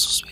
sus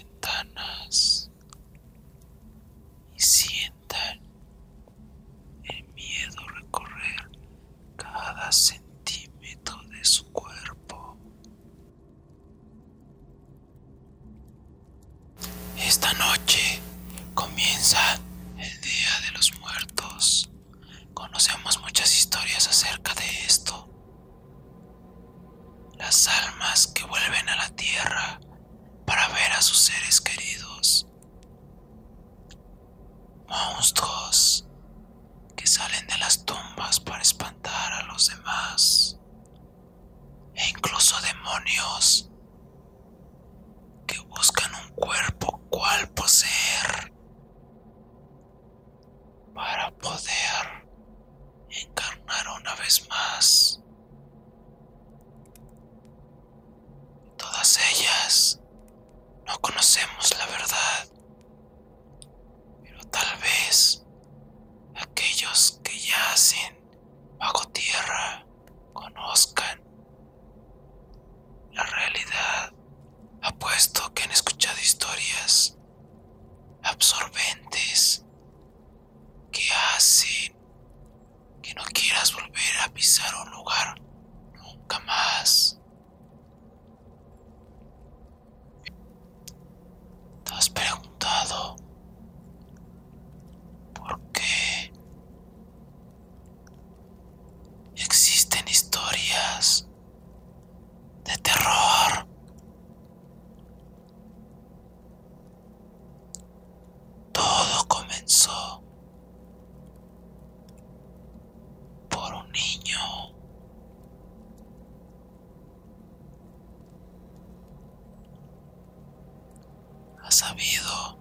sabido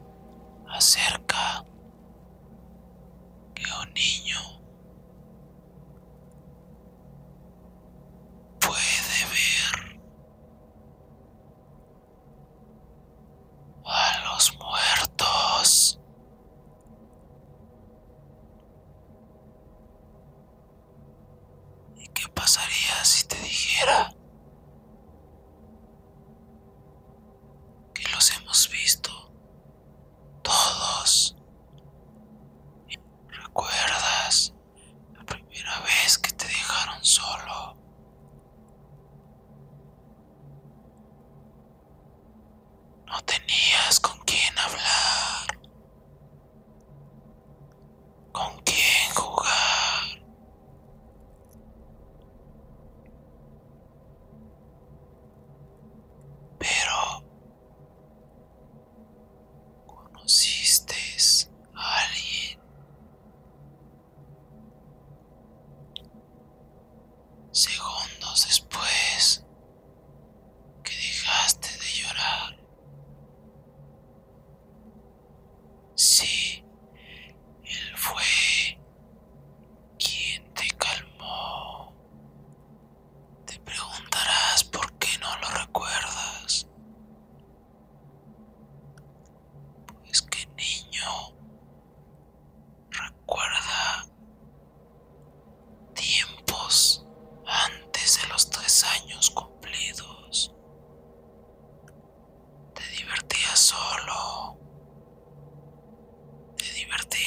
acerca que un niño us. this divertir.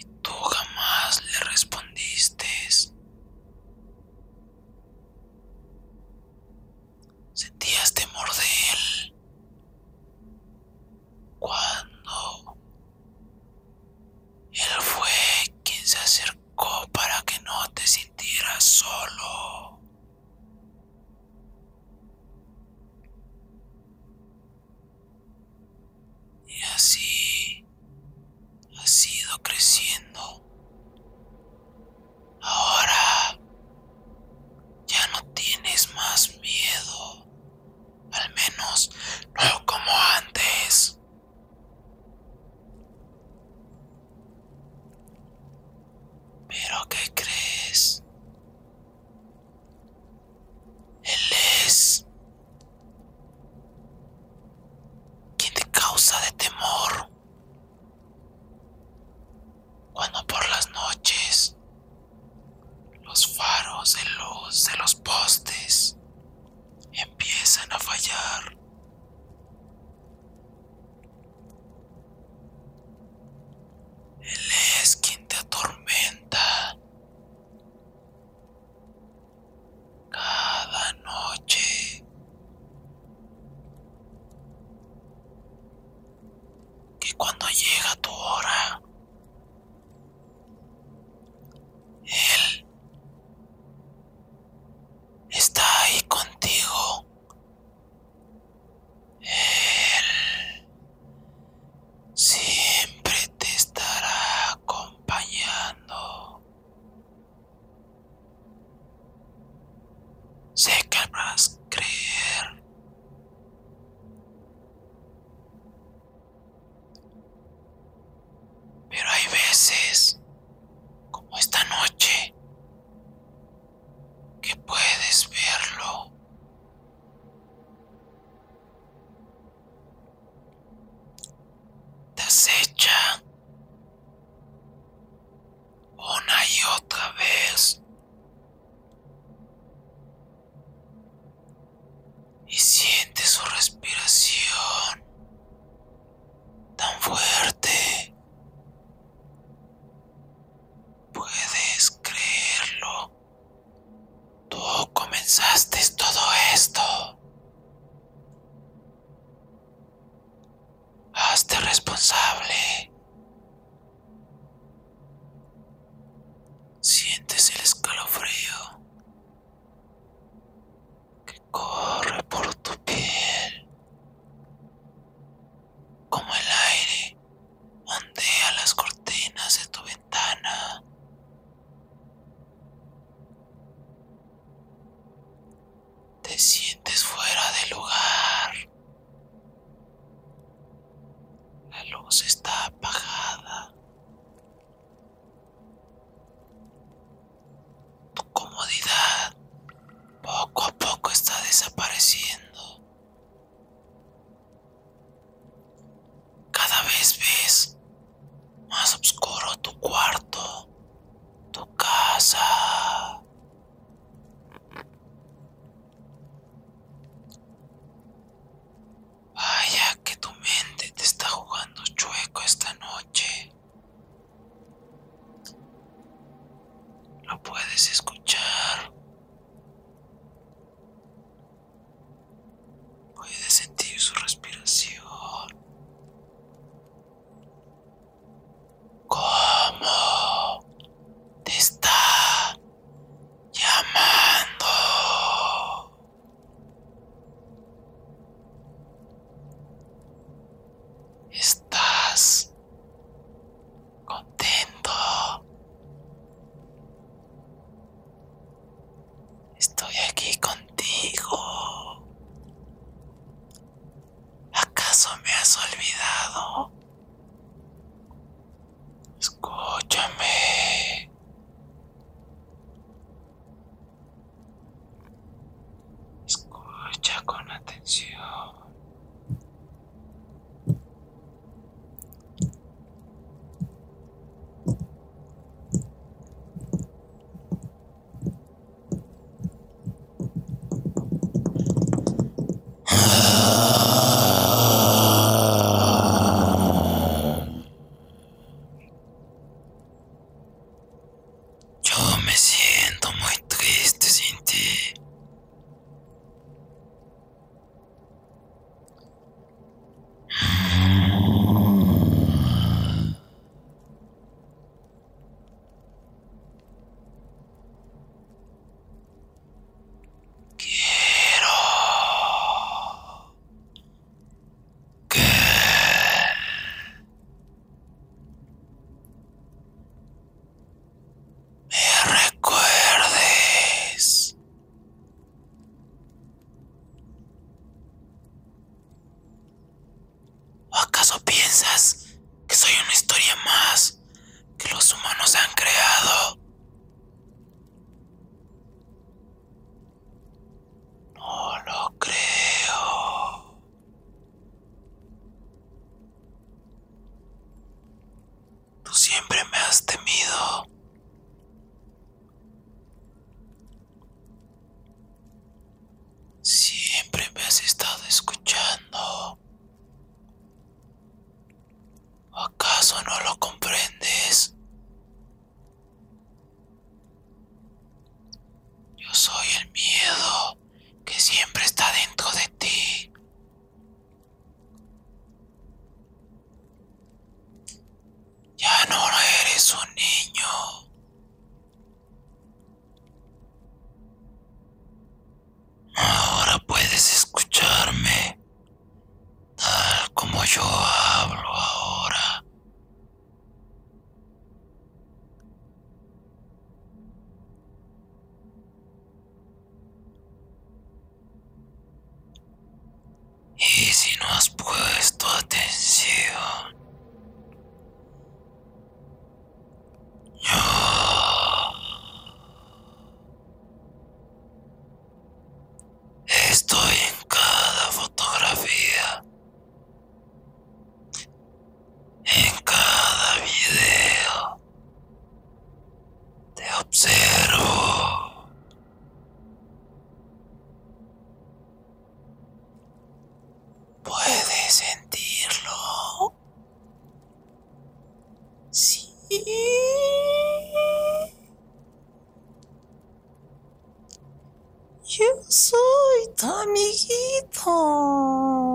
えっと、Jesus. está apagada. Tu comodidad poco a poco está desapareciendo. puedas olvidar. piensas que soy una historia más que los humanos han creado. そういた右と。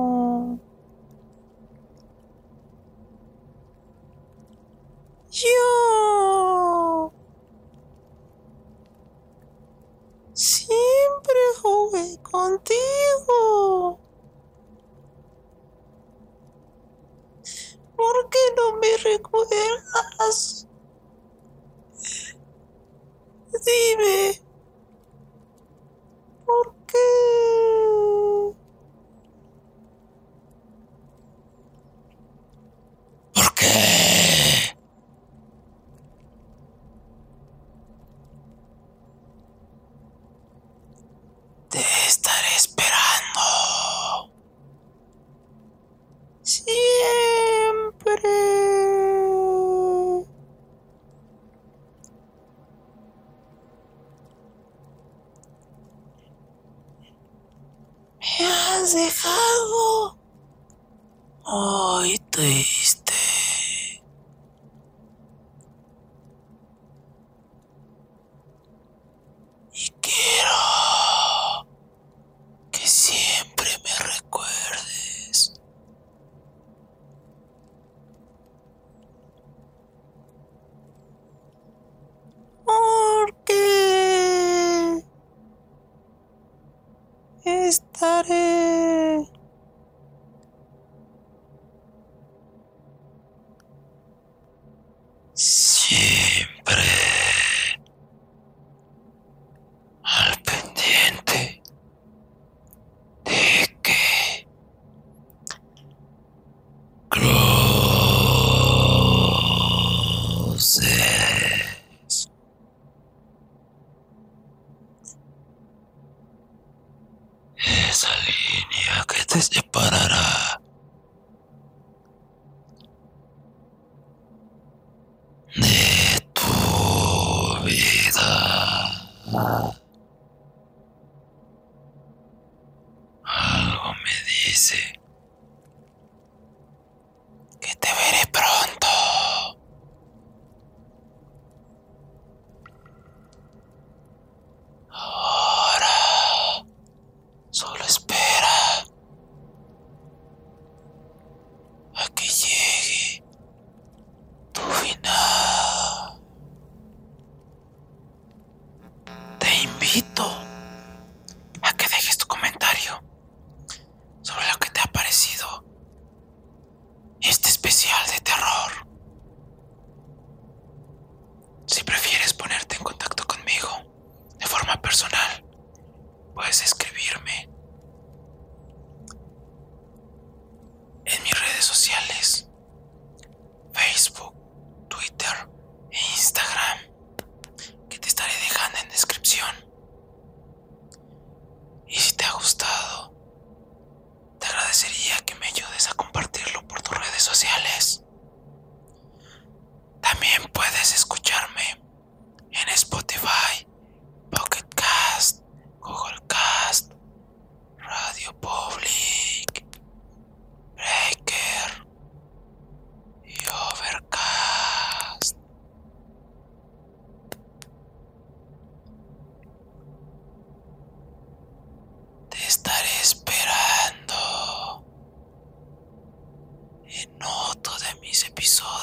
Esa línea que te separará fotos de mis episodios.